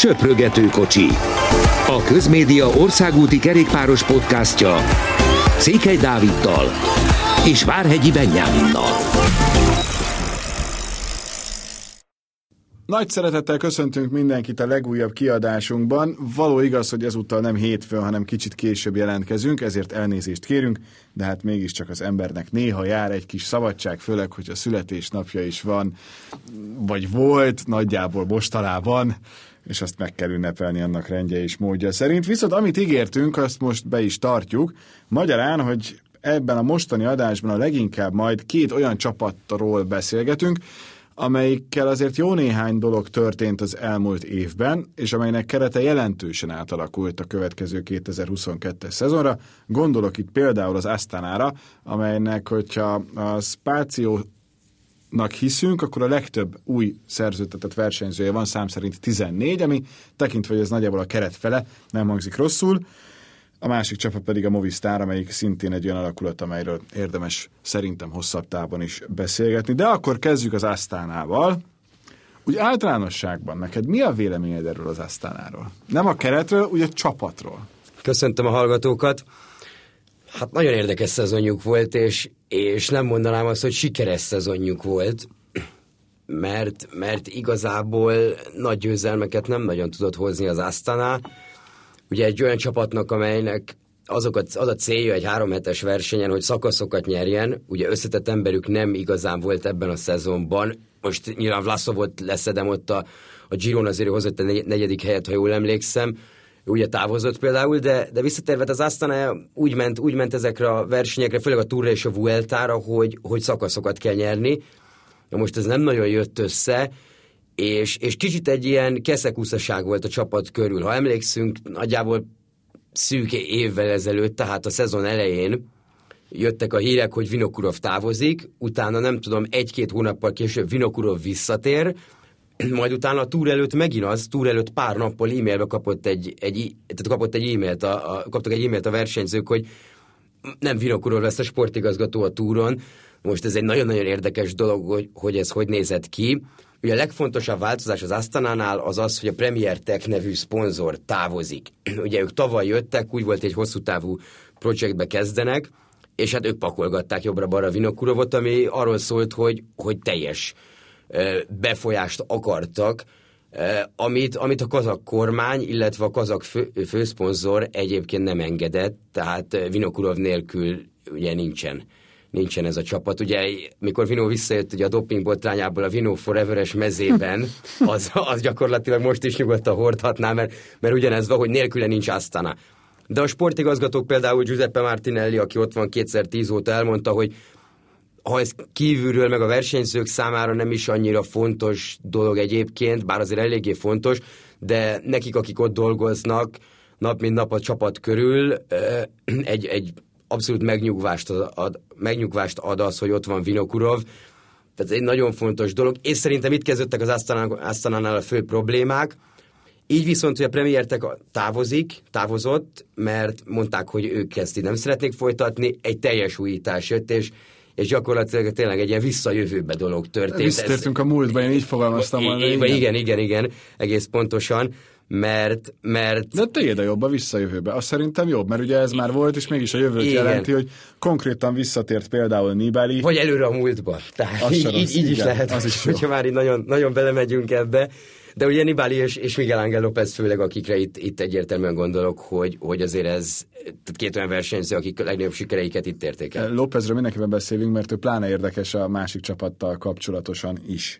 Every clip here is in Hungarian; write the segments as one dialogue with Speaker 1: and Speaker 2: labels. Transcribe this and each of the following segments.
Speaker 1: Söprögető kocsi. A Közmédia országúti kerékpáros podcastja Székely Dáviddal és Várhegyi Benyáminnal.
Speaker 2: Nagy szeretettel köszöntünk mindenkit a legújabb kiadásunkban. Való igaz, hogy ezúttal nem hétfőn, hanem kicsit később jelentkezünk, ezért elnézést kérünk, de hát mégiscsak az embernek néha jár egy kis szabadság, főleg, hogy a születésnapja is van, vagy volt, nagyjából mostanában, és azt meg kell ünnepelni annak rendje és módja szerint. Viszont amit ígértünk, azt most be is tartjuk. Magyarán, hogy ebben a mostani adásban a leginkább majd két olyan csapatról beszélgetünk, amelyikkel azért jó néhány dolog történt az elmúlt évben, és amelynek kerete jelentősen átalakult a következő 2022-es szezonra. Gondolok itt például az Astanára, amelynek, hogyha a Spáció nak hiszünk, akkor a legtöbb új szerződtetett versenyzője van, szám szerint 14, ami tekintve, hogy ez nagyjából a keret fele, nem hangzik rosszul. A másik csapat pedig a Movistar, amelyik szintén egy olyan alakulat, amelyről érdemes szerintem hosszabb távon is beszélgetni. De akkor kezdjük az Asztánával. Úgy általánosságban neked mi a véleményed erről az Asztánáról? Nem a keretről, ugye a csapatról.
Speaker 3: Köszöntöm a hallgatókat. Hát nagyon érdekes szezonjuk volt, és, és nem mondanám azt, hogy sikeres szezonjuk volt, mert, mert igazából nagy győzelmeket nem nagyon tudott hozni az Astana. Ugye egy olyan csapatnak, amelynek azokat, az a célja egy három hetes versenyen, hogy szakaszokat nyerjen. Ugye összetett emberük nem igazán volt ebben a szezonban. Most nyilván Vlaszov volt leszedem ott a, a Giron azért hozott a negyedik helyet, ha jól emlékszem ugye távozott például, de, de visszatérve az Astana úgy ment, úgy ment ezekre a versenyekre, főleg a Tourra és a Vueltára, hogy, hogy szakaszokat kell nyerni. Na most ez nem nagyon jött össze, és, és kicsit egy ilyen keszekuszaság volt a csapat körül. Ha emlékszünk, nagyjából szűk évvel ezelőtt, tehát a szezon elején jöttek a hírek, hogy Vinokurov távozik, utána nem tudom, egy-két hónappal később Vinokurov visszatér, majd utána a túr előtt megint az, túr előtt pár nappal e-mailbe kapott egy, egy, tehát kapott egy e-mailt, a, a, kaptak egy e-mailt a versenyzők, hogy nem Vinokurov lesz a sportigazgató a túron. Most ez egy nagyon-nagyon érdekes dolog, hogy, hogy ez hogy nézett ki. Ugye a legfontosabb változás az Asztanánál az az, hogy a Premier Tech nevű szponzor távozik. Ugye ők tavaly jöttek, úgy volt egy hosszú távú projektbe kezdenek, és hát ők pakolgatták jobbra-balra Vinokurovot, ami arról szólt, hogy, hogy teljes befolyást akartak, amit, amit a kazak kormány, illetve a kazak fő, főszponzor egyébként nem engedett, tehát Vinokurov nélkül ugye nincsen nincsen ez a csapat. Ugye, mikor Vino visszajött ugye a doping botrányából a Vino Forever-es mezében, az, az gyakorlatilag most is nyugodtan hordhatná, mert, mert ugyanez van, hogy nélküle nincs Astana. De a sportigazgatók például Giuseppe Martinelli, aki ott van kétszer tíz óta elmondta, hogy ha ez kívülről, meg a versenyzők számára nem is annyira fontos dolog egyébként, bár azért eléggé fontos, de nekik, akik ott dolgoznak, nap mint nap a csapat körül, egy, egy abszolút megnyugvást ad, megnyugvást ad az, hogy ott van Vinokurov, tehát ez egy nagyon fontos dolog, és szerintem itt kezdődtek az Asztanánál a fő problémák, így viszont, hogy a Premier távozik, távozott, mert mondták, hogy ők ezt így nem szeretnék folytatni, egy teljes újítás jött, és és gyakorlatilag tényleg egy ilyen visszajövőbe dolog történt.
Speaker 2: Visszatértünk a múltba, én így fogalmaztam volna.
Speaker 3: Igen. igen, igen, igen, egész pontosan mert... mert...
Speaker 2: De tegyed a jobb a visszajövőbe. Azt szerintem jobb, mert ugye ez már volt, és mégis a jövőt Igen. jelenti, hogy konkrétan visszatért például Nibali.
Speaker 3: Vagy előre a múltba. Tehát így, így, így is lehet, az is hogyha már így nagyon, nagyon belemegyünk ebbe. De ugye Nibali és, és Miguel Ángel López főleg, akikre itt, itt egyértelműen gondolok, hogy, hogy azért ez két olyan versenyző, akik a legnagyobb sikereiket itt érték el.
Speaker 2: Lópezről mindenképpen beszélünk, mert ő pláne érdekes a másik csapattal kapcsolatosan is.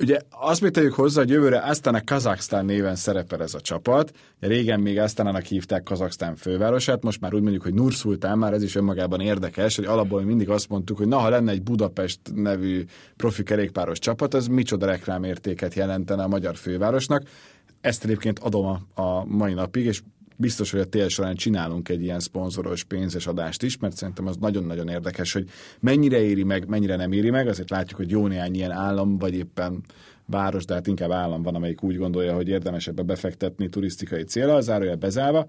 Speaker 2: Ugye azt még tegyük hozzá, hogy jövőre aztán a Kazaksztán néven szerepel ez a csapat. Régen még Asztánának hívták Kazaksztán fővárosát, most már úgy mondjuk, hogy Nurszultán, már ez is önmagában érdekes, hogy alapból mindig azt mondtuk, hogy na, ha lenne egy Budapest nevű profi kerékpáros csapat, az micsoda reklámértéket jelentene a magyar fővárosnak. Ezt egyébként adom a, a mai napig, és biztos, hogy a tél során csinálunk egy ilyen szponzoros pénzes adást is, mert szerintem az nagyon-nagyon érdekes, hogy mennyire éri meg, mennyire nem éri meg, azért látjuk, hogy jó néhány ilyen állam, vagy éppen város, de hát inkább állam van, amelyik úgy gondolja, hogy érdemes ebbe befektetni turisztikai célra, zárója bezárva,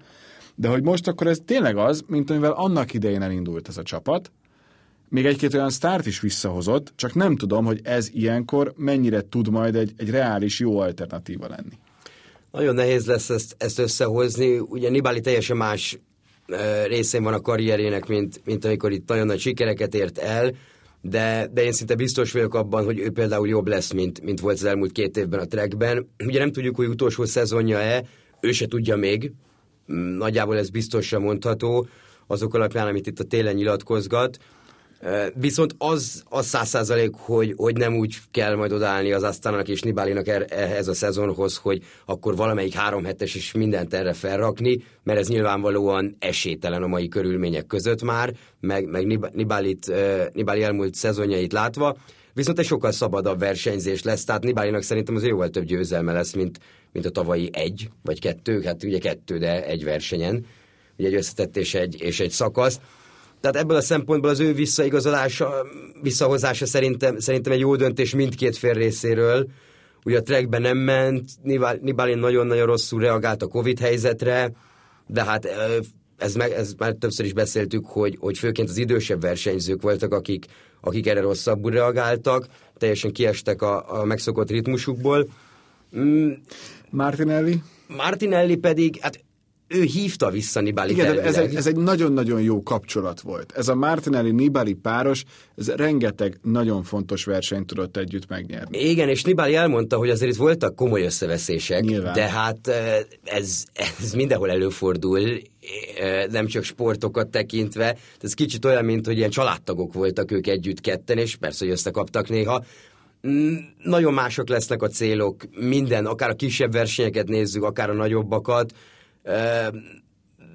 Speaker 2: de hogy most akkor ez tényleg az, mint amivel annak idején elindult ez a csapat, még egy-két olyan sztárt is visszahozott, csak nem tudom, hogy ez ilyenkor mennyire tud majd egy, egy reális jó alternatíva lenni.
Speaker 3: Nagyon nehéz lesz ezt, ezt összehozni. Ugye Nibali teljesen más részén van a karrierjének, mint, mint amikor itt nagyon nagy sikereket ért el, de, de én szinte biztos vagyok abban, hogy ő például jobb lesz, mint, mint volt az elmúlt két évben a trackben. Ugye nem tudjuk, hogy utolsó szezonja-e, ő se tudja még, mm, nagyjából ez biztosra mondható, azok alapján, amit itt a télen nyilatkozgat. Viszont az az száz százalék, hogy, hogy nem úgy kell majd odállni az Asztának és Nibálinak er, ehhez a szezonhoz, hogy akkor valamelyik három hetes is mindent erre felrakni, mert ez nyilvánvalóan esélytelen a mai körülmények között már, meg, meg Nibálit, Nibáli elmúlt szezonjait látva, viszont egy sokkal szabadabb versenyzés lesz, tehát Nibálinak szerintem az jóval több győzelme lesz, mint, mint a tavalyi egy, vagy kettő, hát ugye kettő, de egy versenyen, ugye egy összetett és egy, és egy szakasz. Tehát ebből a szempontból az ő visszaigazolása, visszahozása szerintem, szerintem egy jó döntés mindkét fél részéről. Ugye a trackben nem ment, Nibalin nagyon-nagyon rosszul reagált a Covid helyzetre, de hát ez, meg, ez már többször is beszéltük, hogy, hogy főként az idősebb versenyzők voltak, akik, akik erre rosszabbul reagáltak, teljesen kiestek a, a megszokott ritmusukból.
Speaker 2: Mm. Martinelli?
Speaker 3: Martinelli pedig, hát ő hívta vissza Nibali
Speaker 2: Igen, ez egy, ez egy nagyon-nagyon jó kapcsolat volt. Ez a Martinelli-Nibali páros, ez rengeteg nagyon fontos versenyt tudott együtt megnyerni.
Speaker 3: Igen, és Nibali elmondta, hogy azért itt voltak komoly összeveszések, Nyilván. de hát ez, ez mindenhol előfordul, nem csak sportokat tekintve. Ez kicsit olyan, mint hogy ilyen családtagok voltak ők együtt ketten, és persze, hogy összekaptak néha. Mm, nagyon mások lesznek a célok, minden, akár a kisebb versenyeket nézzük, akár a nagyobbakat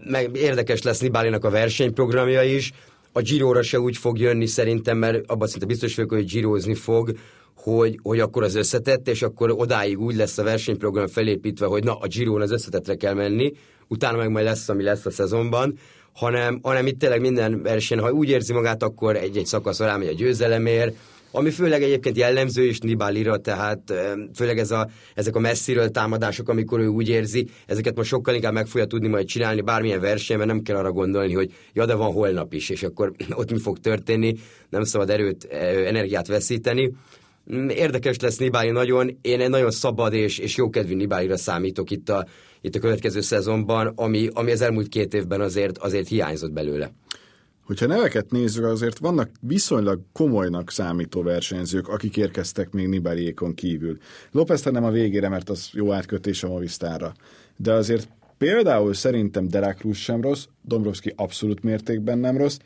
Speaker 3: meg érdekes lesz Nibálinak a versenyprogramja is. A Giróra se úgy fog jönni szerintem, mert abban szinte biztos vagyok, hogy Girozni fog, hogy, hogy akkor az összetett, és akkor odáig úgy lesz a versenyprogram felépítve, hogy na, a Girón az összetetre kell menni, utána meg majd lesz, ami lesz a szezonban, hanem, hanem itt tényleg minden verseny, ha úgy érzi magát, akkor egy-egy szakasz rámegy a győzelemért, ami főleg egyébként jellemző is Nibalira, tehát főleg ez a, ezek a messziről támadások, amikor ő úgy érzi, ezeket most sokkal inkább meg fogja tudni majd csinálni bármilyen versenyben, nem kell arra gondolni, hogy ja, de van holnap is, és akkor ott mi fog történni, nem szabad erőt, energiát veszíteni. Mm, érdekes lesz Nibali nagyon, én egy nagyon szabad és, és jókedvű Nibalira számítok itt a, itt a következő szezonban, ami, ami az elmúlt két évben azért, azért hiányzott belőle.
Speaker 2: Hogyha neveket nézzük, azért vannak viszonylag komolynak számító versenyzők, akik érkeztek még Nibaliékon kívül. López nem a végére, mert az jó átkötés a Movistára. De azért például szerintem Derek sem rossz, Dombrovski abszolút mértékben nem rossz,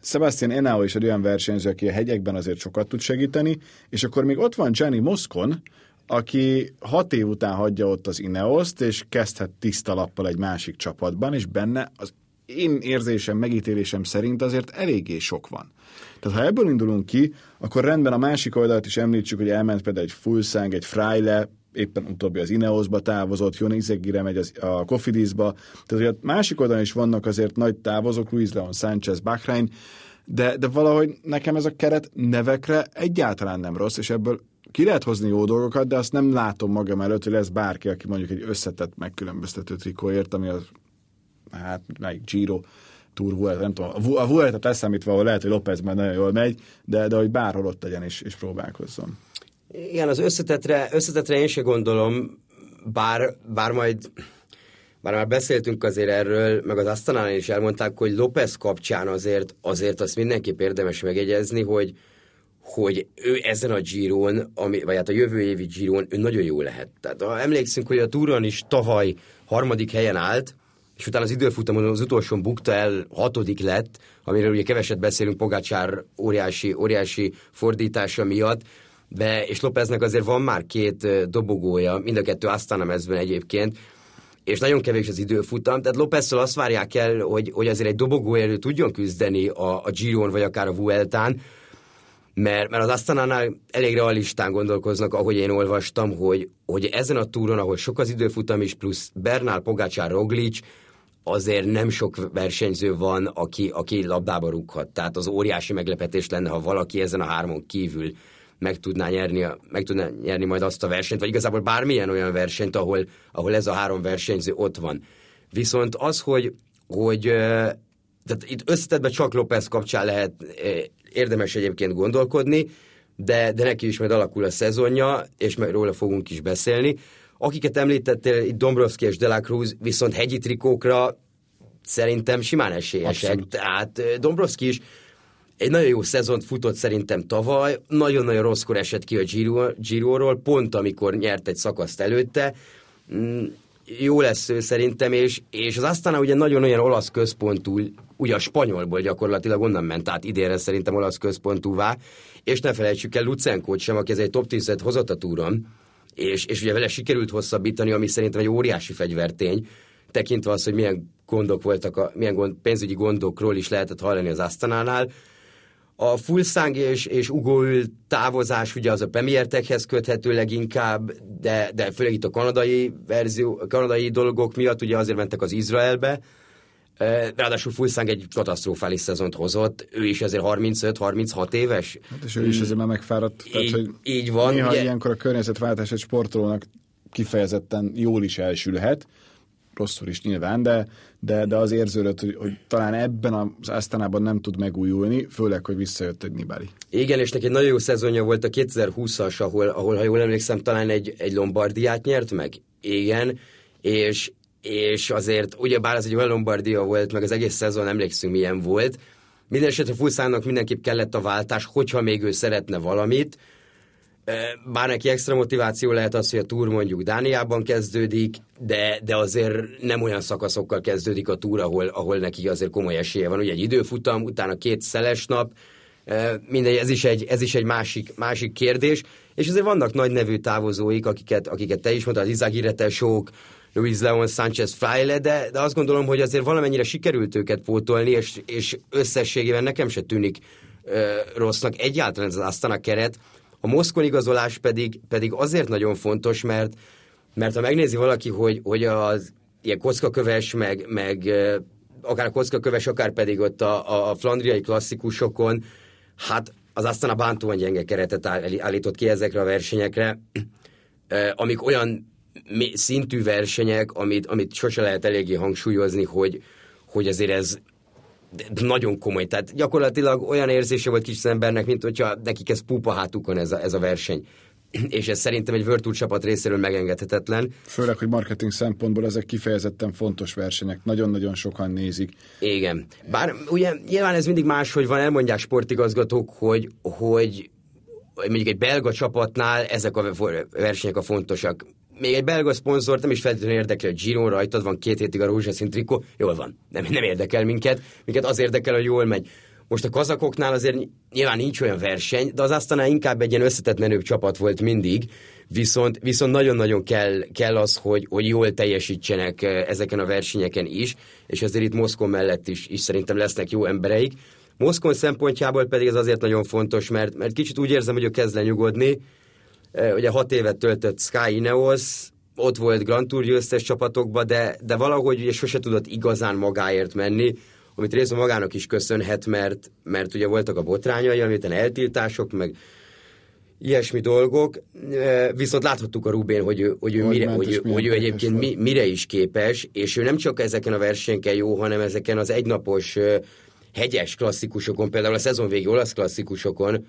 Speaker 2: Sebastian Enao is egy olyan versenyző, aki a hegyekben azért sokat tud segíteni, és akkor még ott van Gianni Moscon, aki hat év után hagyja ott az Ineoszt, és kezdhet tiszta lappal egy másik csapatban, és benne az én érzésem, megítélésem szerint azért eléggé sok van. Tehát ha ebből indulunk ki, akkor rendben a másik oldalt is említsük, hogy elment például egy Fulszang, egy Freile, éppen utóbbi az Ineosba távozott, Jon Izegire megy az, a Kofidisba, tehát hogy a másik oldalon is vannak azért nagy távozók, Luis Leon Sánchez, Bahrain, de, de valahogy nekem ez a keret nevekre egyáltalán nem rossz, és ebből ki lehet hozni jó dolgokat, de azt nem látom magam előtt, hogy lesz bárki, aki mondjuk egy összetett megkülönböztető trikóért, ami az hát melyik Giro, Tour Vuelta, nem tudom, a Vuelta leszámítva, ahol lehet, hogy López már nagyon jól megy, de, de hogy bárhol ott legyen és, és próbálkozzon.
Speaker 3: Igen, az összetetre, összetetre én se gondolom, bár, bár majd bár már beszéltünk azért erről, meg az Asztanán is elmondták, hogy López kapcsán azért, azért azt mindenképp érdemes megjegyezni, hogy, hogy ő ezen a Giron, ami, vagy hát a jövő évi Giron, ő nagyon jó lehet. Tehát ha emlékszünk, hogy a túron is tavaly harmadik helyen állt, és utána az időfutamon az utolsó bukta el, hatodik lett, amiről ugye keveset beszélünk Pogácsár óriási, óriási fordítása miatt, de, és Lópeznek azért van már két dobogója, mind a kettő aztán a mezben egyébként, és nagyon kevés az időfutam, tehát Lópeztől azt várják el, hogy, hogy azért egy dobogó elő tudjon küzdeni a, a Giron, vagy akár a Vueltán, mert, mert az Asztanánál elég realistán gondolkoznak, ahogy én olvastam, hogy, hogy ezen a túron, ahol sok az időfutam is, plusz Bernál, Pogácsár, Roglic, azért nem sok versenyző van, aki, aki labdába rúghat. Tehát az óriási meglepetés lenne, ha valaki ezen a hármon kívül meg tudná nyerni, meg tudná nyerni majd azt a versenyt, vagy igazából bármilyen olyan versenyt, ahol, ahol ez a három versenyző ott van. Viszont az, hogy, hogy tehát itt összetetben csak López kapcsán lehet érdemes egyébként gondolkodni, de, de neki is majd alakul a szezonja, és róla fogunk is beszélni. Akiket említettél, itt Dombrovski és Delacruz, viszont hegyi trikókra szerintem simán esélyesek.
Speaker 2: Abszolút.
Speaker 3: Tehát Dombrovski is egy nagyon jó szezont futott szerintem tavaly, nagyon-nagyon rosszkor esett ki a Giro, Giroról, pont amikor nyert egy szakaszt előtte. Mm, jó lesz ő szerintem, és, és az aztán ugye nagyon olyan olasz központú, ugye a spanyolból gyakorlatilag onnan ment át idénre szerintem olasz központúvá, és ne felejtsük el Lucenkót sem, aki ez egy top 10 hozott a túron, és, és ugye vele sikerült hosszabbítani, ami szerintem egy óriási fegyvertény, tekintve az, hogy milyen gondok voltak, a, milyen gond, pénzügyi gondokról is lehetett hallani az Asztanánál. A Fulszang és, és Ugóül távozás ugye az a premiertekhez köthető leginkább, de, de főleg itt a kanadai verzió, kanadai dolgok miatt ugye azért mentek az Izraelbe, Ráadásul Fulszang egy katasztrofális szezont hozott, ő is azért 35-36 éves.
Speaker 2: Hát és ő is azért már megfáradt.
Speaker 3: Tehát, így, hogy így van.
Speaker 2: Néha ugye... ilyenkor a környezetváltás egy sportolónak kifejezetten jól is elsülhet, rosszul is nyilván, de, de, de az érződött, hogy, hogy talán ebben az asztanában nem tud megújulni, főleg, hogy visszajött egy Nibali.
Speaker 3: Igen, és neki egy nagyon jó szezonja volt a 2020-as, ahol, ahol ha jól emlékszem, talán egy, egy Lombardiát nyert meg. Igen, és, és azért, ugyebár ez egy olyan Lombardia volt, meg az egész szezon emlékszünk milyen volt, Mindenesetre Fulszának mindenképp kellett a váltás, hogyha még ő szeretne valamit, bár neki extra motiváció lehet az, hogy a túr mondjuk Dániában kezdődik, de, de azért nem olyan szakaszokkal kezdődik a túr, ahol, ahol neki azért komoly esélye van. Ugye egy időfutam, utána két szeles nap, mindegy, ez is egy, ez is egy másik, másik kérdés, és azért vannak nagy nevű távozóik, akiket, akiket te is mondtad, Izagirete sok, Luis Leon Sánchez Fraile, de, de azt gondolom, hogy azért valamennyire sikerült őket pótolni, és, és összességében nekem se tűnik ö, rossznak egyáltalán ez az Astana keret, a Moszkon igazolás pedig, pedig azért nagyon fontos, mert, mert ha megnézi valaki, hogy, hogy az ilyen kockaköves, meg, meg akár a kockaköves, akár pedig ott a, a flandriai klasszikusokon, hát az aztán a bántóan gyenge keretet állított ki ezekre a versenyekre, amik olyan szintű versenyek, amit, amit sose lehet eléggé hangsúlyozni, hogy, hogy azért ez nagyon komoly. Tehát gyakorlatilag olyan érzése volt kis embernek, mint hogyha nekik ez pupa hátukon ez a, ez a verseny. És ez szerintem egy Virtual csapat részéről megengedhetetlen.
Speaker 2: Főleg, hogy marketing szempontból ezek kifejezetten fontos versenyek. Nagyon-nagyon sokan nézik.
Speaker 3: Igen. Bár ugye nyilván ez mindig más, hogy van, elmondják sportigazgatók, hogy, hogy mondjuk egy belga csapatnál ezek a versenyek a fontosak még egy belga szponzor nem is feltétlenül érdekli, hogy Giron rajtad van két hétig a rózsaszín trikó, jól van, nem, nem érdekel minket, minket az érdekel, hogy jól megy. Most a kazakoknál azért nyilván nincs olyan verseny, de az aztán inkább egy ilyen összetett menőbb csapat volt mindig, viszont, viszont nagyon-nagyon kell, kell az, hogy, hogy jól teljesítsenek eh, ezeken a versenyeken is, és azért itt Moszkó mellett is, is szerintem lesznek jó embereik. Moszkon szempontjából pedig ez azért nagyon fontos, mert, mert kicsit úgy érzem, hogy ő kezd lenyugodni, ugye hat évet töltött Sky Ineos, ott volt Grand Tour győztes csapatokban, de, de valahogy ugye sose tudott igazán magáért menni, amit részben magának is köszönhet, mert, mert ugye voltak a botrányai, amit eltiltások, meg ilyesmi dolgok, viszont láthattuk a Rubén, hogy ő, hogy ő, mire, hogy, hogy ő egyébként mi, mire is képes, és ő nem csak ezeken a versenyeken jó, hanem ezeken az egynapos hegyes klasszikusokon, például a szezon végi olasz klasszikusokon,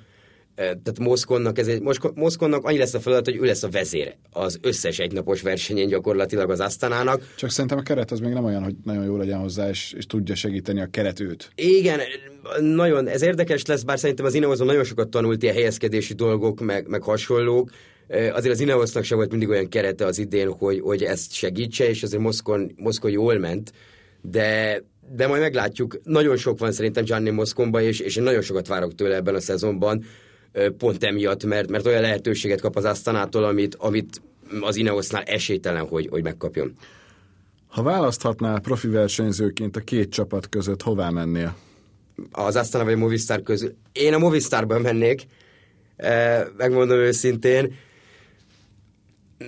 Speaker 3: tehát Moszkonnak, ez egy, Moszkonnak annyi lesz a feladat, hogy ő lesz a vezére az összes egynapos versenyén gyakorlatilag az Asztanának.
Speaker 2: Csak szerintem a keret az még nem olyan, hogy nagyon jó legyen hozzá, és, és tudja segíteni a keret őt.
Speaker 3: Igen, nagyon, ez érdekes lesz, bár szerintem az Ineoson nagyon sokat tanult ilyen helyezkedési dolgok, meg, meg hasonlók. Azért az Ineosnak sem volt mindig olyan kerete az idén, hogy, hogy ezt segítse, és azért Moszkon, Moszkon jól ment, de de majd meglátjuk. Nagyon sok van szerintem Gianni Moszkonban, és, és én nagyon sokat várok tőle ebben a szezonban pont emiatt, mert, mert olyan lehetőséget kap az Asztanától, amit, amit az Ineosnál esélytelen, hogy, hogy megkapjon.
Speaker 2: Ha választhatnál profi versenyzőként a két csapat között, hová mennél?
Speaker 3: Az Astana vagy a Movistar közül. Én a Movistarban mennék, megmondom őszintén.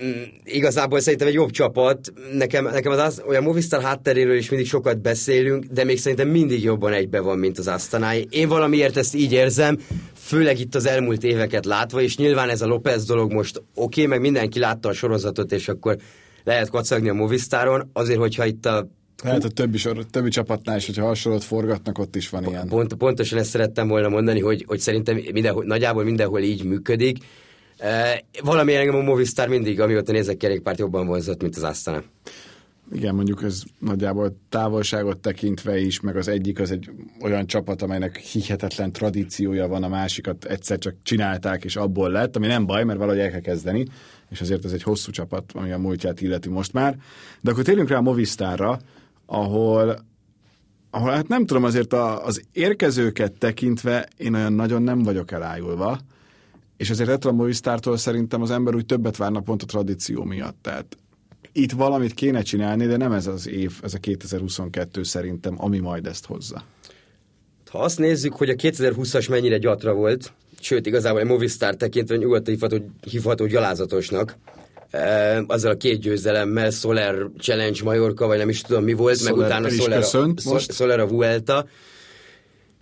Speaker 3: Mm, igazából szerintem egy jobb csapat. Nekem, nekem az, az olyan Movistar hátteréről is mindig sokat beszélünk, de még szerintem mindig jobban egybe van, mint az Asztanáj. Én valamiért ezt így érzem, főleg itt az elmúlt éveket látva, és nyilván ez a López dolog most oké, okay, meg mindenki látta a sorozatot, és akkor lehet kacagni a Movistaron, azért, hogyha itt a
Speaker 2: lehet a többi, sor, többi csapatnál is, hogyha hasonlót forgatnak, ott is van ilyen.
Speaker 3: Pont, pontosan ezt szerettem volna mondani, hogy, hogy szerintem mindenhol, nagyjából mindenhol így működik. Valami engem a Movistar mindig, amióta nézek kerékpárt, jobban vonzott, mint az Astana.
Speaker 2: Igen, mondjuk ez nagyjából távolságot tekintve is, meg az egyik az egy olyan csapat, amelynek hihetetlen tradíciója van, a másikat egyszer csak csinálták, és abból lett, ami nem baj, mert valahogy el kell kezdeni, és azért ez egy hosszú csapat, ami a múltját illeti most már. De akkor térjünk rá a Movistarra, ahol, ahol hát nem tudom, azért a, az érkezőket tekintve én olyan nagyon nem vagyok elájulva, és azért ettől a Movistártól szerintem az ember úgy többet várna pont a tradíció miatt. Tehát itt valamit kéne csinálni, de nem ez az év, ez a 2022 szerintem, ami majd ezt hozza.
Speaker 3: Ha azt nézzük, hogy a 2020-as mennyire gyatra volt, sőt, igazából a Movistar tekintve nyugodtan hívható, hívható gyalázatosnak, e, azzal a két győzelemmel, Soler Challenge Majorka, vagy nem is tudom mi volt, Soler, meg utána Soler, a, Soler a Vuelta.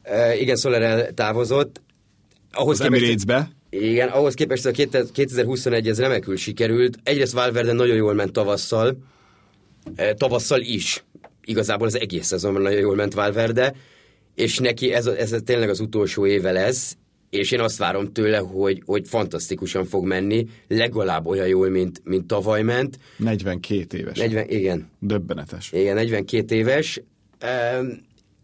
Speaker 3: E, igen, Soler eltávozott.
Speaker 2: Ahhoz az Emirates-be.
Speaker 3: Igen, ahhoz képest a 2021 ez remekül sikerült. Egyrészt Valverde nagyon jól ment tavasszal, e, tavasszal is. Igazából az egész szezonban nagyon jól ment Valverde, és neki ez, ez tényleg az utolsó éve lesz, és én azt várom tőle, hogy, hogy fantasztikusan fog menni, legalább olyan jól, mint, mint tavaly ment.
Speaker 2: 42 éves.
Speaker 3: 40, igen.
Speaker 2: Döbbenetes.
Speaker 3: Igen, 42 éves. E,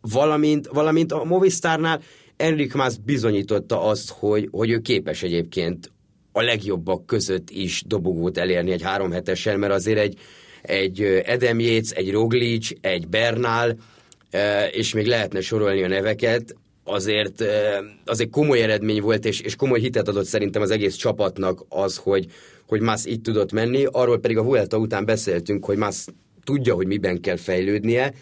Speaker 3: valamint, valamint a Movistarnál Enrik Mász bizonyította azt, hogy, hogy ő képes egyébként a legjobbak között is dobogót elérni egy három hetessel, mert azért egy, egy Edem Yates, egy Roglic, egy Bernal, és még lehetne sorolni a neveket, azért, azért komoly eredmény volt, és, és komoly hitet adott szerintem az egész csapatnak az, hogy, hogy Mász itt tudott menni. Arról pedig a Vuelta után beszéltünk, hogy Mász tudja, hogy miben kell fejlődnie.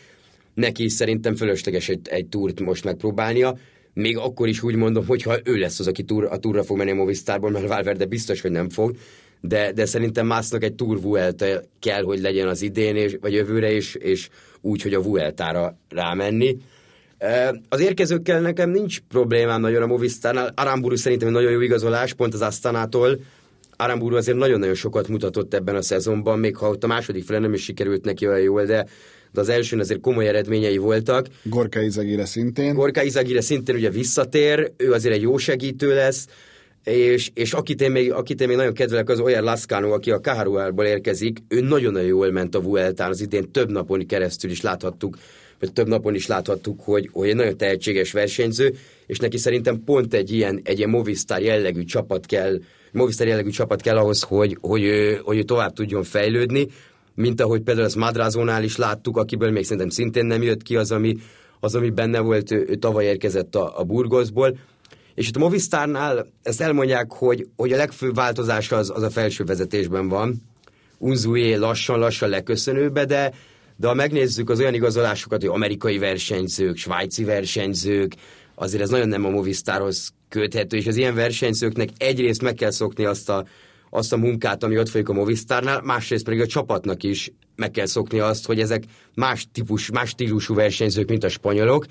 Speaker 3: Neki is szerintem fölösleges egy, egy túrt most megpróbálnia még akkor is úgy mondom, hogyha ő lesz az, aki túr, a túra fog menni a Movistarból, mert Valverde biztos, hogy nem fog, de, de szerintem Másznak egy Tour Vuelta kell, hogy legyen az idén, és, vagy jövőre is, és úgy, hogy a Vueltára rámenni. Az érkezőkkel nekem nincs problémám nagyon a Movistarnál. Aramburu szerintem egy nagyon jó igazolás, pont az Asztanától. Aramburu azért nagyon-nagyon sokat mutatott ebben a szezonban, még ha ott a második fele nem is sikerült neki olyan jól, de de az elsőn azért komoly eredményei voltak.
Speaker 2: Gorka Izagire szintén.
Speaker 3: Gorka Izagire szintén ugye visszatér, ő azért egy jó segítő lesz, és, és akit, én még, akit én még nagyon kedvelek, az olyan Lascano, aki a Caharuelból érkezik, ő nagyon-nagyon jól ment a Vueltán, az idén több napon keresztül is láthattuk, vagy több napon is láthattuk, hogy, hogy egy nagyon tehetséges versenyző, és neki szerintem pont egy ilyen, egy ilyen Movistar jellegű csapat kell, Movistar jellegű csapat kell ahhoz, hogy, hogy, hogy, hogy ő tovább tudjon fejlődni, mint ahogy például az Madrazónál is láttuk, akiből még szerintem szintén nem jött ki az, ami, az, ami benne volt, ő, ő tavaly érkezett a, a Burgoszból. És itt a Movistarnál ezt elmondják, hogy, hogy a legfőbb változás az, az a felső vezetésben van. Unzué lassan-lassan leköszönőbe, de, de ha megnézzük az olyan igazolásokat, hogy amerikai versenyzők, svájci versenyzők, azért ez nagyon nem a Movistarhoz köthető, és az ilyen versenyzőknek egyrészt meg kell szokni azt a azt a munkát, ami ott folyik a Movistárnál, másrészt pedig a csapatnak is meg kell szokni azt, hogy ezek más típus, más stílusú versenyzők, mint a spanyolok,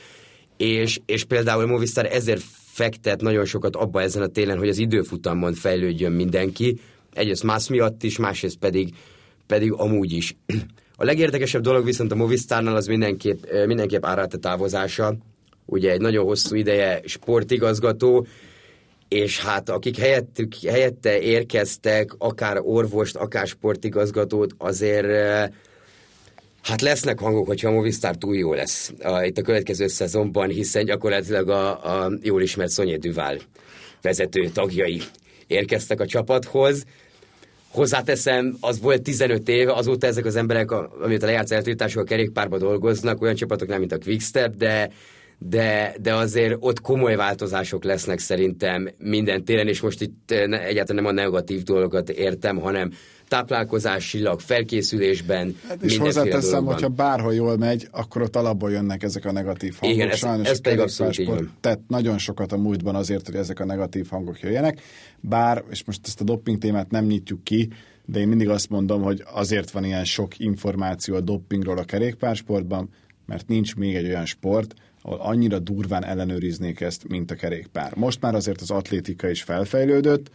Speaker 3: és, és például a Movistar ezért fektet nagyon sokat abba ezen a télen, hogy az időfutamon fejlődjön mindenki, egyrészt más miatt is, másrészt pedig, pedig amúgy is. A legérdekesebb dolog viszont a Movistarnál az mindenképp, mindenképp Árate távozása, ugye egy nagyon hosszú ideje sportigazgató, és hát akik helyettük, helyette érkeztek, akár orvost, akár sportigazgatót, azért eh, hát lesznek hangok, hogyha a Movistar túl jó lesz a, itt a következő szezonban, hiszen gyakorlatilag a, a jól ismert Szonyé Duval vezető tagjai érkeztek a csapathoz. Hozzáteszem, az volt 15 éve, azóta ezek az emberek, amit a lejárt eltiltású a kerékpárba dolgoznak, olyan csapatok nem, mint a Quickstep, de de, de azért ott komoly változások lesznek szerintem minden téren, és most itt eh, egyáltalán nem a negatív dolgokat értem, hanem táplálkozásilag, felkészülésben,
Speaker 2: hát És hozzáteszem, dologban. hogyha bárhol jól megy, akkor ott alapból jönnek ezek a negatív hangok.
Speaker 3: Igen, ez, Sajnos ez pedig abszolút így van.
Speaker 2: Tehát nagyon sokat a múltban azért, hogy ezek a negatív hangok jöjjenek. Bár, és most ezt a dopping témát nem nyitjuk ki, de én mindig azt mondom, hogy azért van ilyen sok információ a doppingról a kerékpársportban, mert nincs még egy olyan sport, ahol annyira durván ellenőriznék ezt, mint a kerékpár. Most már azért az atlétika is felfejlődött,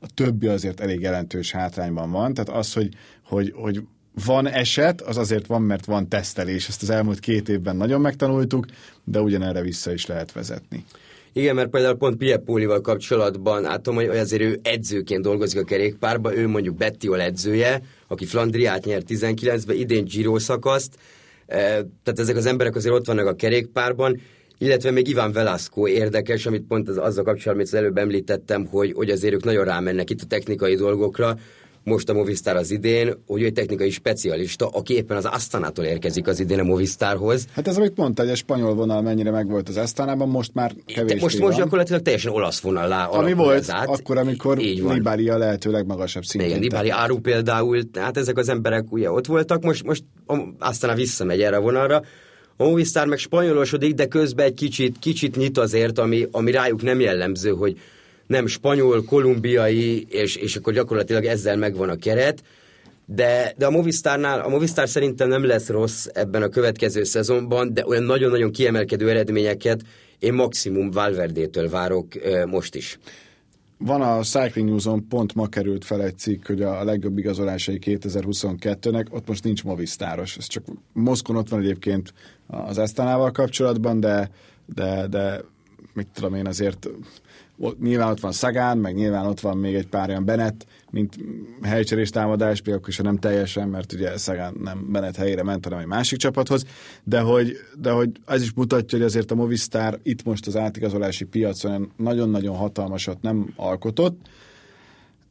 Speaker 2: a többi azért elég jelentős hátrányban van, tehát az, hogy, hogy, hogy van eset, az azért van, mert van tesztelés. Ezt az elmúlt két évben nagyon megtanultuk, de ugyanerre vissza is lehet vezetni.
Speaker 3: Igen, mert például pont Piepólival kapcsolatban látom, hogy azért ő edzőként dolgozik a kerékpárba, ő mondjuk Bettiol edzője, aki Flandriát nyert 19-ben, idén Giro szakaszt, tehát ezek az emberek azért ott vannak a kerékpárban, illetve még Iván Velasco érdekes, amit pont az, azzal kapcsolatban, amit az előbb említettem, hogy, hogy azért ők nagyon rámennek itt a technikai dolgokra, most a Movistar az idén, hogy ő egy technikai specialista, aki éppen az Asztanától érkezik az idén a Movistarhoz.
Speaker 2: Hát ez, amit mondta, hogy a spanyol vonal mennyire megvolt az Asztanában, most már kevés.
Speaker 3: Most, most gyakorlatilag teljesen olasz vonal
Speaker 2: Ami volt át. akkor, amikor Nibali a lehető legmagasabb szinten.
Speaker 3: Igen, Nibali Áru például, hát ezek az emberek ugye ott voltak, most, most aztán visszamegy erre a vonalra. A Movistar meg spanyolosodik, de közben egy kicsit, kicsit nyit azért, ami, ami rájuk nem jellemző, hogy nem spanyol, kolumbiai, és, és akkor gyakorlatilag ezzel megvan a keret. De, de a Movistarnál, a Movistar szerintem nem lesz rossz ebben a következő szezonban, de olyan nagyon-nagyon kiemelkedő eredményeket én maximum Valverdétől várok most is.
Speaker 2: Van a Cycling News-on pont ma került fel egy cikk, hogy a legjobb igazolásai 2022-nek, ott most nincs Movistáros. Ez csak Moszkon ott van egyébként az Esztánával kapcsolatban, de, de, de mit tudom én, azért nyilván ott van Szagán, meg nyilván ott van még egy pár olyan Bennett, mint helycserés támadás, például is nem teljesen, mert ugye Szagán nem Bennett helyére ment, hanem egy másik csapathoz, de hogy, de hogy ez is mutatja, hogy azért a Movistar itt most az átigazolási piacon nagyon-nagyon hatalmasat nem alkotott,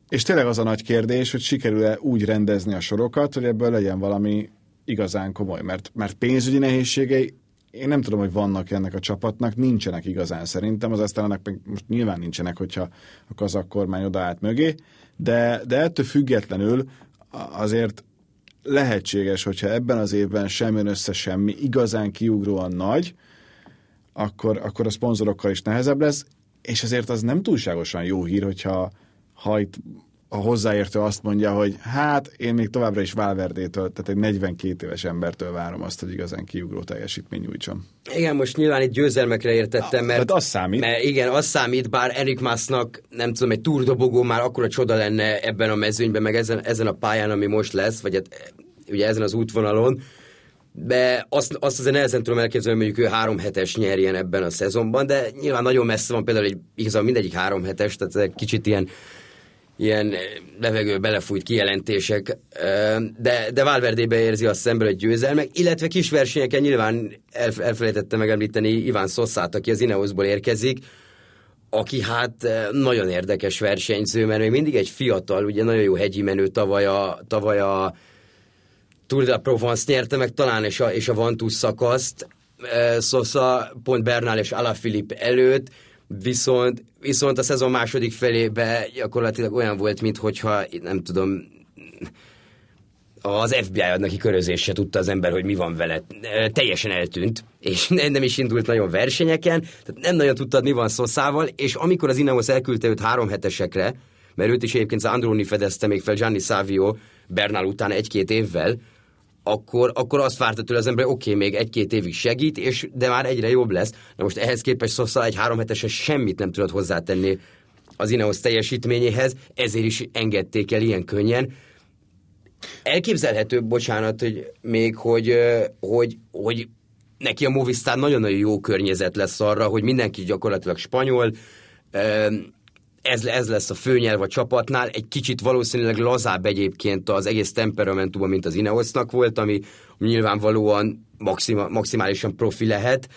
Speaker 2: és tényleg az a nagy kérdés, hogy sikerül-e úgy rendezni a sorokat, hogy ebből legyen valami igazán komoly, mert, mert pénzügyi nehézségei én nem tudom, hogy vannak ennek a csapatnak, nincsenek igazán szerintem, az esztelenek most nyilván nincsenek, hogyha a kazak kormány odaállt mögé, de, de ettől függetlenül azért lehetséges, hogyha ebben az évben sem jön össze semmi igazán kiugróan nagy, akkor, akkor a szponzorokkal is nehezebb lesz, és azért az nem túlságosan jó hír, hogyha ha a hozzáértő azt mondja, hogy hát én még továbbra is Valverdétől, tehát egy 42 éves embertől várom azt, hogy igazán kiugró teljesítmény nyújtson.
Speaker 3: Igen, most nyilván itt győzelmekre értettem, mert,
Speaker 2: az számít.
Speaker 3: Mert igen, az számít, bár Erik Másznak, nem tudom, egy túrdobogó már akkora csoda lenne ebben a mezőnyben, meg ezen, ezen a pályán, ami most lesz, vagy hát, ugye ezen az útvonalon, de azt, azt azért nehezen tudom elképzelni, hogy ő három hetes nyerjen ebben a szezonban, de nyilván nagyon messze van például egy, igazából mindegyik három hetes, tehát egy kicsit ilyen ilyen levegő belefújt kijelentések, de, de Valverdébe érzi azt szemben, hogy győzelmek, illetve kis versenyeken nyilván elfelejtette megemlíteni Iván Szosszát, aki az Ineosból érkezik, aki hát nagyon érdekes versenyző, mert még mindig egy fiatal, ugye nagyon jó hegyi menő tavaly a, tavaly a Tour de Provence nyerte meg talán, és a, és a Vantus szakaszt, Sosa pont Bernal és Alaphilippe előtt, Viszont, viszont a szezon második felébe gyakorlatilag olyan volt, mintha nem tudom, az FBI ad neki körözést tudta az ember, hogy mi van vele. Teljesen eltűnt, és nem is indult nagyon versenyeken, tehát nem nagyon tudtad, mi van Szoszával, és amikor az Ineos elküldte őt három hetesekre, mert őt is egyébként az Androni fedezte még fel Gianni Savio Bernal után egy-két évvel, akkor, akkor azt várta tőle az ember, oké, okay, még egy-két évig segít, és, de már egyre jobb lesz. Na most ehhez képest Sosa egy három hetesen semmit nem tudott hozzátenni az Ineos teljesítményéhez, ezért is engedték el ilyen könnyen. Elképzelhető, bocsánat, hogy még, hogy, hogy, hogy neki a Movistar nagyon-nagyon jó környezet lesz arra, hogy mindenki gyakorlatilag spanyol, ez, ez lesz a főnyelv a csapatnál, egy kicsit valószínűleg lazább egyébként az egész temperamentuma, mint az Ineosnak volt, ami nyilvánvalóan maxima, maximálisan profi lehet.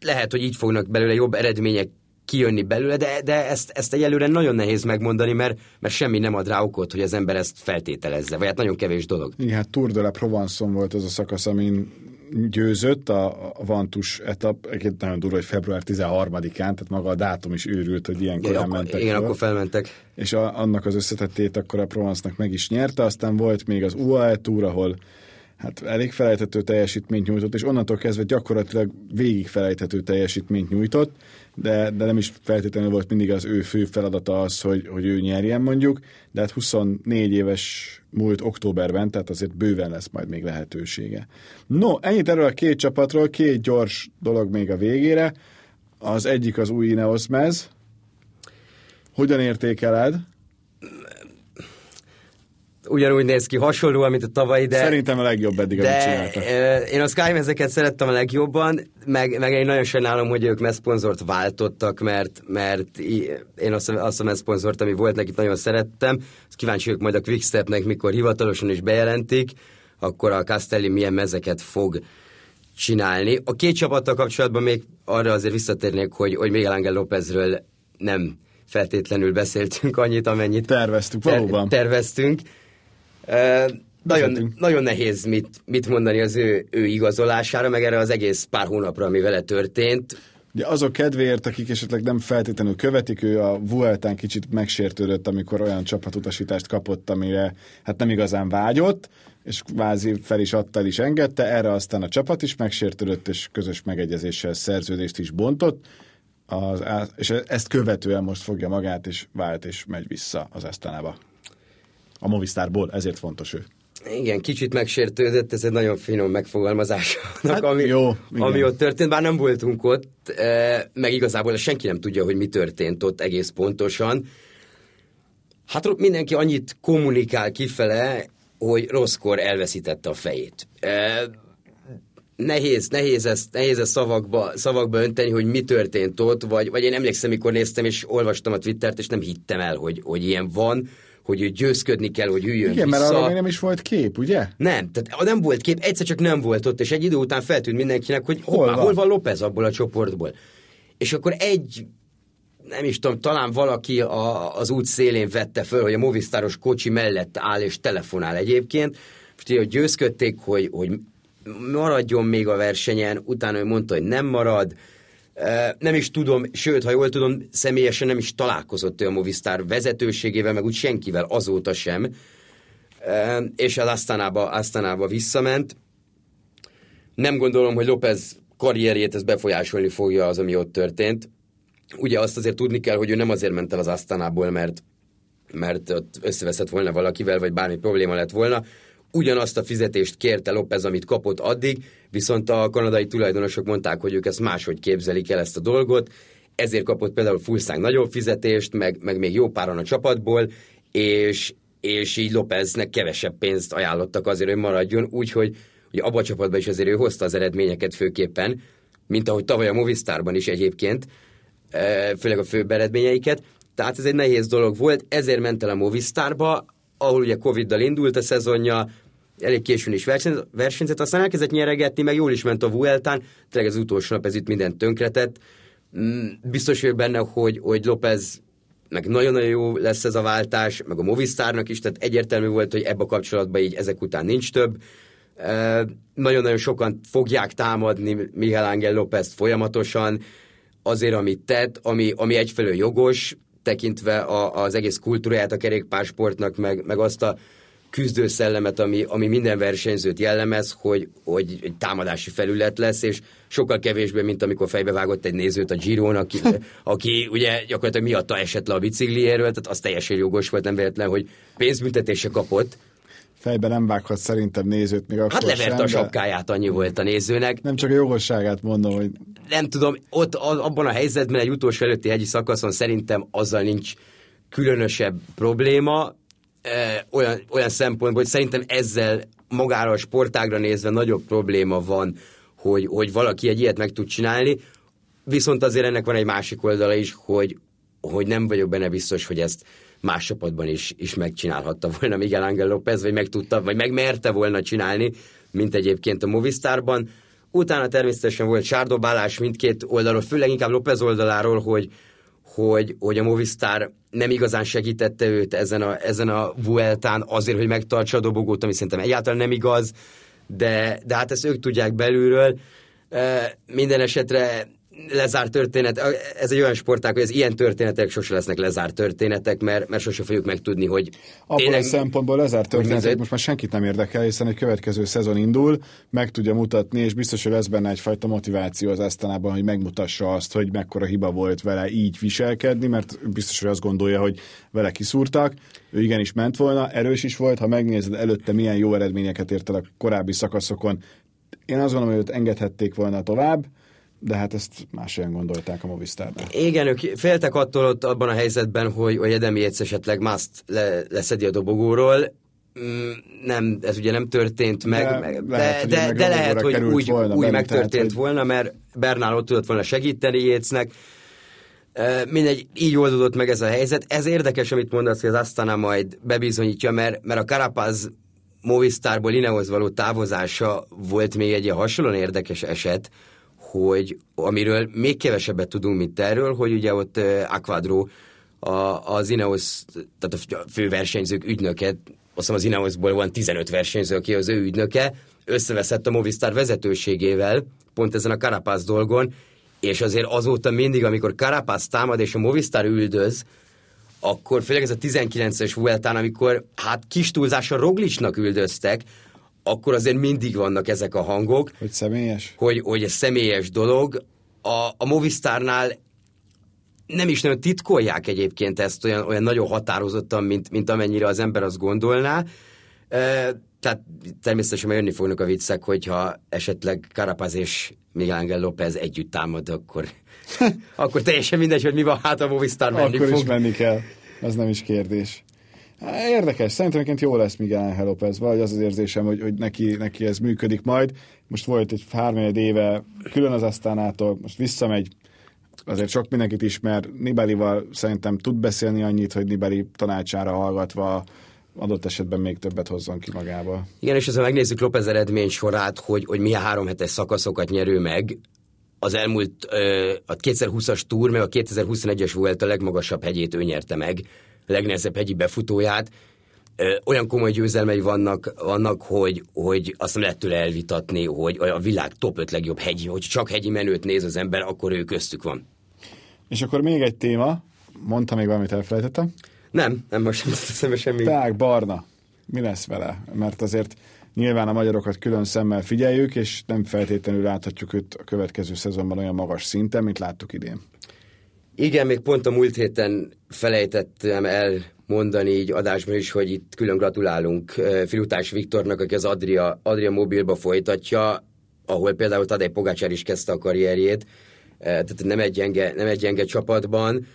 Speaker 3: Lehet, hogy így fognak belőle jobb eredmények kijönni belőle, de, de ezt, ezt egyelőre nagyon nehéz megmondani, mert, mert semmi nem ad rá okot, hogy az ember ezt feltételezze, vagy hát nagyon kevés dolog.
Speaker 2: Igen, hát Tour de la provence volt az a szakasz, amin győzött a, a Vantus etap, egyébként nagyon durva, hogy február 13-án, tehát maga a dátum is őrült, hogy ilyen korán mentek.
Speaker 3: Igen, fel. akkor felmentek.
Speaker 2: És a, annak az összetettét akkor a Provence-nak meg is nyerte, aztán volt még az UAE Tour, ahol hát elég felejthető teljesítményt nyújtott, és onnantól kezdve gyakorlatilag végig felejthető teljesítményt nyújtott, de, de nem is feltétlenül volt mindig az ő fő feladata az, hogy, hogy ő nyerjen mondjuk, de hát 24 éves múlt októberben, tehát azért bőven lesz majd még lehetősége. No, ennyit erről a két csapatról, két gyors dolog még a végére. Az egyik az új Ineos mez. Hogyan értékeled?
Speaker 3: Ugyanúgy néz ki, hasonlóan, mint a tavalyi, de...
Speaker 2: Szerintem a legjobb eddig,
Speaker 3: de,
Speaker 2: amit csináltak.
Speaker 3: Én a Skymezeket szerettem a legjobban, meg, meg én nagyon sajnálom, hogy ők messzponzort váltottak, mert, mert én azt, azt a messzponzort, ami volt nekik, nagyon szerettem. Azt kíváncsi vagyok majd a Quickstepnek, mikor hivatalosan is bejelentik, akkor a Castelli milyen mezeket fog csinálni. A két csapattal kapcsolatban még arra azért visszatérnék, hogy, hogy Miguel Ángel Lópezről nem feltétlenül beszéltünk annyit, amennyit
Speaker 2: terveztünk. Valóban.
Speaker 3: terveztünk. Nagyon, nagyon nehéz mit, mit mondani az ő, ő igazolására, meg erre az egész pár hónapra, ami vele történt.
Speaker 2: Ugye azok kedvéért, akik esetleg nem feltétlenül követik, ő a Vueltán kicsit megsértődött, amikor olyan csapatutasítást kapott, amire hát nem igazán vágyott, és kvázi fel is adta, is engedte, erre aztán a csapat is megsértődött, és közös megegyezéssel szerződést is bontott, az, és ezt követően most fogja magát, és vált, és megy vissza az Esztanába. A Movistarból, ezért fontos ő.
Speaker 3: Igen, kicsit megsértődött, ez egy nagyon finom megfogalmazás, hát, ami, jó, ami ott történt, bár nem voltunk ott, eh, meg igazából senki nem tudja, hogy mi történt ott egész pontosan. Hát mindenki annyit kommunikál kifele, hogy rosszkor elveszítette a fejét. Eh, nehéz, nehéz ezt, nehéz ezt szavakba, szavakba önteni, hogy mi történt ott, vagy, vagy én emlékszem, mikor néztem és olvastam a Twittert, és nem hittem el, hogy, hogy ilyen van, hogy ő győzködni kell, hogy üljön
Speaker 2: Igen,
Speaker 3: vissza.
Speaker 2: mert arra még nem is volt kép, ugye?
Speaker 3: Nem, tehát nem volt kép, egyszer csak nem volt ott, és egy idő után feltűnt mindenkinek, hogy hol, hoppá, van? hol van López abból a csoportból. És akkor egy nem is tudom, talán valaki a, az út szélén vette föl, hogy a Movistáros kocsi mellett áll és telefonál egyébként, és hogy győzködték, hogy, hogy maradjon még a versenyen, utána ő mondta, hogy nem marad, nem is tudom, sőt, ha jól tudom, személyesen nem is találkozott ő a Movistar vezetőségével, meg úgy senkivel azóta sem, és az Asztanába, Asztanába visszament. Nem gondolom, hogy López karrierjét ez befolyásolni fogja az, ami ott történt. Ugye azt azért tudni kell, hogy ő nem azért ment el az Asztanából, mert, mert ott összeveszett volna valakivel, vagy bármi probléma lett volna, ugyanazt a fizetést kérte López, amit kapott addig, viszont a kanadai tulajdonosok mondták, hogy ők ezt máshogy képzelik el ezt a dolgot, ezért kapott például Fulszánk nagyobb fizetést, meg, meg még jó páran a csapatból, és, és így Lópeznek kevesebb pénzt ajánlottak azért, hogy maradjon, úgyhogy ugye abban a csapatban is azért ő hozta az eredményeket főképpen, mint ahogy tavaly a Movistarban is egyébként, e, főleg a főbb eredményeiket, tehát ez egy nehéz dolog volt, ezért ment el a Movistarba, ahol ugye Covid-dal indult a szezonja, elég későn is versenyzett, aztán elkezdett nyeregetni, meg jól is ment a Vueltán, tényleg az utolsó nap ez itt mindent tönkretett. Mm, biztos vagyok benne, hogy, hogy López meg nagyon-nagyon jó lesz ez a váltás, meg a Movistarnak is, tehát egyértelmű volt, hogy ebbe a kapcsolatban így ezek után nincs több. nagyon-nagyon sokan fogják támadni Miguel Ángel López folyamatosan, azért, amit tett, ami, ami egyfelől jogos, tekintve a, az egész kultúráját a kerékpársportnak, meg, meg azt a küzdőszellemet, ami, ami minden versenyzőt jellemez, hogy, hogy egy támadási felület lesz, és sokkal kevésbé, mint amikor fejbevágott egy nézőt a Giron, aki, aki ugye gyakorlatilag miatta esett le a bicikliéről, tehát az teljesen jogos volt, nem véletlen, hogy pénzbüntetése kapott,
Speaker 2: fejbe nem vághat szerintem nézőt még akkor
Speaker 3: Hát levert
Speaker 2: sem,
Speaker 3: a sapkáját, annyi volt a nézőnek.
Speaker 2: Nem csak a jogosságát mondom, hogy...
Speaker 3: Nem tudom, ott abban a helyzetben egy utolsó előtti hegyi szakaszon szerintem azzal nincs különösebb probléma, olyan, olyan szempontból, hogy szerintem ezzel magára a sportágra nézve nagyobb probléma van, hogy, hogy valaki egy ilyet meg tud csinálni, viszont azért ennek van egy másik oldala is, hogy, hogy nem vagyok benne biztos, hogy ezt más csapatban is, is megcsinálhatta volna Miguel Ángel López, vagy meg tudta, vagy megmerte volna csinálni, mint egyébként a Movistarban. Utána természetesen volt sárdobálás mindkét oldalról, főleg inkább López oldaláról, hogy, hogy, hogy a Movistar nem igazán segítette őt ezen a, ezen a Vueltán azért, hogy megtartsa a dobogót, ami szerintem egyáltalán nem igaz, de, de hát ezt ők tudják belülről. Minden esetre lezárt történet, ez egy olyan sportág, hogy az ilyen történetek sose lesznek lezárt történetek, mert, mert sose fogjuk megtudni, hogy
Speaker 2: Abban tényleg... a szempontból lezárt történetek most már senkit nem érdekel, hiszen egy következő szezon indul, meg tudja mutatni, és biztos, hogy lesz benne egyfajta motiváció az Esztenában, hogy megmutassa azt, hogy mekkora hiba volt vele így viselkedni, mert biztos, hogy azt gondolja, hogy vele kiszúrtak. Ő igenis ment volna, erős is volt, ha megnézed előtte milyen jó eredményeket ért el a korábbi szakaszokon, én azt gondolom, hogy őt engedhették volna tovább, de hát ezt máshogy gondolták a Movistarnál.
Speaker 3: Igen, ők féltek attól ott abban a helyzetben, hogy, hogy Edemi esetleg más le, leszedi a dobogóról, mm, nem, ez ugye nem történt meg,
Speaker 2: De
Speaker 3: meg,
Speaker 2: lehet,
Speaker 3: de,
Speaker 2: hogy
Speaker 3: de, de lehet, hogy úgy,
Speaker 2: volna
Speaker 3: úgy
Speaker 2: benne,
Speaker 3: megtörtént
Speaker 2: tehát,
Speaker 3: volna, mert Bernál ott tudott volna segíteni Jécnek. Mindegy, így oldódott meg ez a helyzet. Ez érdekes, amit mondasz, hogy az Astana majd bebizonyítja, mert, mert a Carapaz Movistarból Ineos való távozása volt még egy ilyen hasonlóan érdekes eset, hogy amiről még kevesebbet tudunk, mint erről, hogy ugye ott Aquadro a, az Ineos, tehát a fő versenyzők ügynöke, azt hiszem az Ineosból van 15 versenyző, aki az ő ügynöke, összeveszett a Movistar vezetőségével, pont ezen a Carapaz dolgon, és azért azóta mindig, amikor Carapaz támad és a Movistar üldöz, akkor főleg ez a 19-es Vueltán, amikor hát kis túlzással Roglicsnak üldöztek, akkor azért mindig vannak ezek a hangok,
Speaker 2: Hogy személyes?
Speaker 3: hogy, hogy ez személyes dolog. A, a Movistarnál nem is nagyon titkolják egyébként ezt olyan, olyan nagyon határozottan, mint, mint amennyire az ember azt gondolná. E, tehát természetesen jönni fognak a viccek, hogyha esetleg Carapaz és Miguel Ángel López együtt támad, akkor, akkor teljesen mindegy, hogy mi van, hát a Movistar menni
Speaker 2: Akkor
Speaker 3: fog.
Speaker 2: is menni kell. Az nem is kérdés. Érdekes, szerintem egyébként jó lesz Miguel López, vagy az az érzésem, hogy, hogy neki, neki ez működik majd. Most volt egy három éve külön az Asztánától, most visszamegy, azért sok mindenkit ismer, Nibelival szerintem tud beszélni annyit, hogy Nibeli tanácsára hallgatva adott esetben még többet hozzon ki magába.
Speaker 3: Igen, és ha megnézzük López eredmény sorát, hogy, hogy milyen három hetes szakaszokat nyerő meg, az elmúlt, a 2020-as túr, meg a 2021-es volt a legmagasabb hegyét ő nyerte meg, legnehezebb hegyi befutóját. Olyan komoly győzelmei vannak, vannak hogy, hogy azt nem lehet tőle elvitatni, hogy a világ top 5 legjobb hegyi, hogy csak hegyi menőt néz az ember, akkor ő köztük van.
Speaker 2: És akkor még egy téma, mondta még valamit elfelejtettem.
Speaker 3: Nem, nem most nem tett eszembe semmi.
Speaker 2: Teák Barna, mi lesz vele? Mert azért nyilván a magyarokat külön szemmel figyeljük, és nem feltétlenül láthatjuk őt a következő szezonban olyan magas szinten, mint láttuk idén.
Speaker 3: Igen, még pont a múlt héten felejtettem elmondani így adásban is, hogy itt külön gratulálunk Filutás Viktornak, aki az Adria, Adria mobilba folytatja, ahol például Tadej Pogácsár is kezdte a karrierjét, Eh, tehát nem egy gyenge, nem egy gyenge csapatban.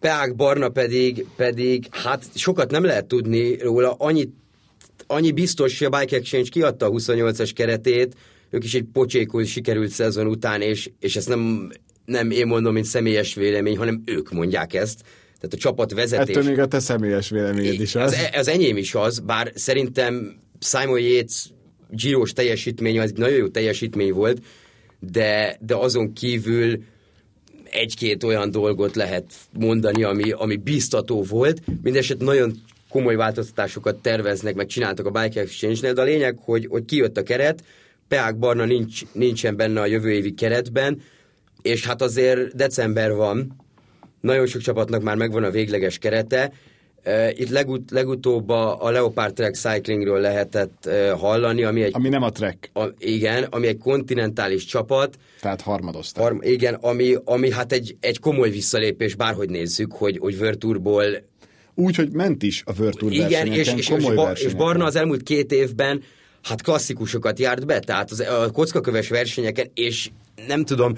Speaker 3: Peák Barna pedig, pedig, hát sokat nem lehet tudni róla, annyit annyi biztos, hogy a Bike Exchange kiadta a 28-as keretét, ők is egy pocsékul sikerült szezon után, és, és ezt nem, nem én mondom, mint személyes vélemény, hanem ők mondják ezt. Tehát a csapat vezetés.
Speaker 2: Ettől még a te személyes véleményed is az.
Speaker 3: Az, az enyém is az, bár szerintem Simon Yates Giros teljesítmény az egy nagyon jó teljesítmény volt, de, de azon kívül egy-két olyan dolgot lehet mondani, ami, ami biztató volt. Mindeneset nagyon komoly változtatásokat terveznek, meg csináltak a Bike Exchange-nél, de a lényeg, hogy, hogy kijött a keret, Peák Barna nincs, nincsen benne a jövő évi keretben, és hát azért december van, nagyon sok csapatnak már megvan a végleges kerete. Itt legut- legutóbb a, Leopard Track Cyclingről lehetett eh, hallani, ami egy,
Speaker 2: Ami nem a trek,
Speaker 3: a, igen, ami egy kontinentális csapat,
Speaker 2: tehát harmadozták.
Speaker 3: Harm, igen, ami, ami hát egy, egy komoly visszalépés, bárhogy nézzük, hogy, hogy Virtuurból
Speaker 2: Úgy, hogy ment is a Tour
Speaker 3: igen, és, és, és,
Speaker 2: komoly
Speaker 3: Ba- és
Speaker 2: versenyeken.
Speaker 3: Barna az elmúlt két évben hát klasszikusokat járt be, tehát az, a kockaköves versenyeken, és nem tudom,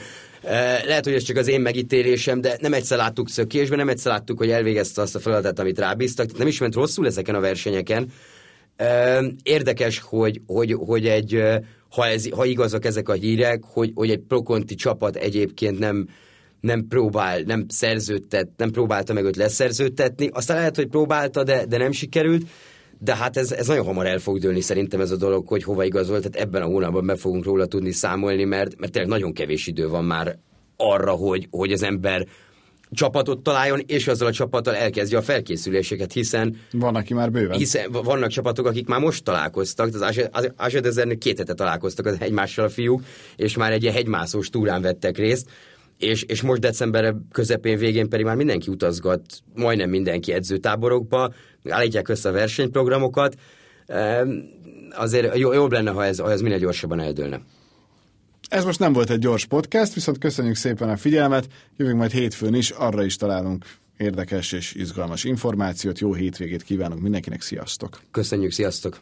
Speaker 3: lehet, hogy ez csak az én megítélésem, de nem egyszer láttuk szökésben, nem egyszer láttuk, hogy elvégezte azt a feladatot, amit rábíztak, nem is ment rosszul ezeken a versenyeken. Érdekes, hogy, hogy, hogy egy, ha, ez, ha igazak ezek a hírek, hogy, hogy egy prokonti csapat egyébként nem, nem próbál, nem szerződtet, nem próbálta meg őt leszerződtetni. Aztán lehet, hogy próbálta, de, de nem sikerült. De hát ez, ez nagyon hamar el fog dőlni szerintem ez a dolog, hogy hova igazolt. Tehát ebben a hónapban be fogunk róla tudni számolni, mert, mert tényleg nagyon kevés idő van már arra, hogy, hogy az ember csapatot találjon, és azzal a csapattal elkezdje a felkészüléseket, hiszen
Speaker 2: Van, aki már bőven.
Speaker 3: hiszen vannak csapatok, akik már most találkoztak, az Ásed két hete találkoztak az egymással a fiúk, és már egy ilyen hegymászós túrán vettek részt, és, és most december közepén, végén pedig már mindenki utazgat, majdnem mindenki edzőtáborokba, állítják össze a versenyprogramokat, azért jó, jobb lenne, ha ez, ha ez minél gyorsabban eldőlne.
Speaker 2: Ez most nem volt egy gyors podcast, viszont köszönjük szépen a figyelmet. Jövünk majd hétfőn is, arra is találunk érdekes és izgalmas információt. Jó hétvégét kívánunk mindenkinek, sziasztok!
Speaker 3: Köszönjük, sziasztok!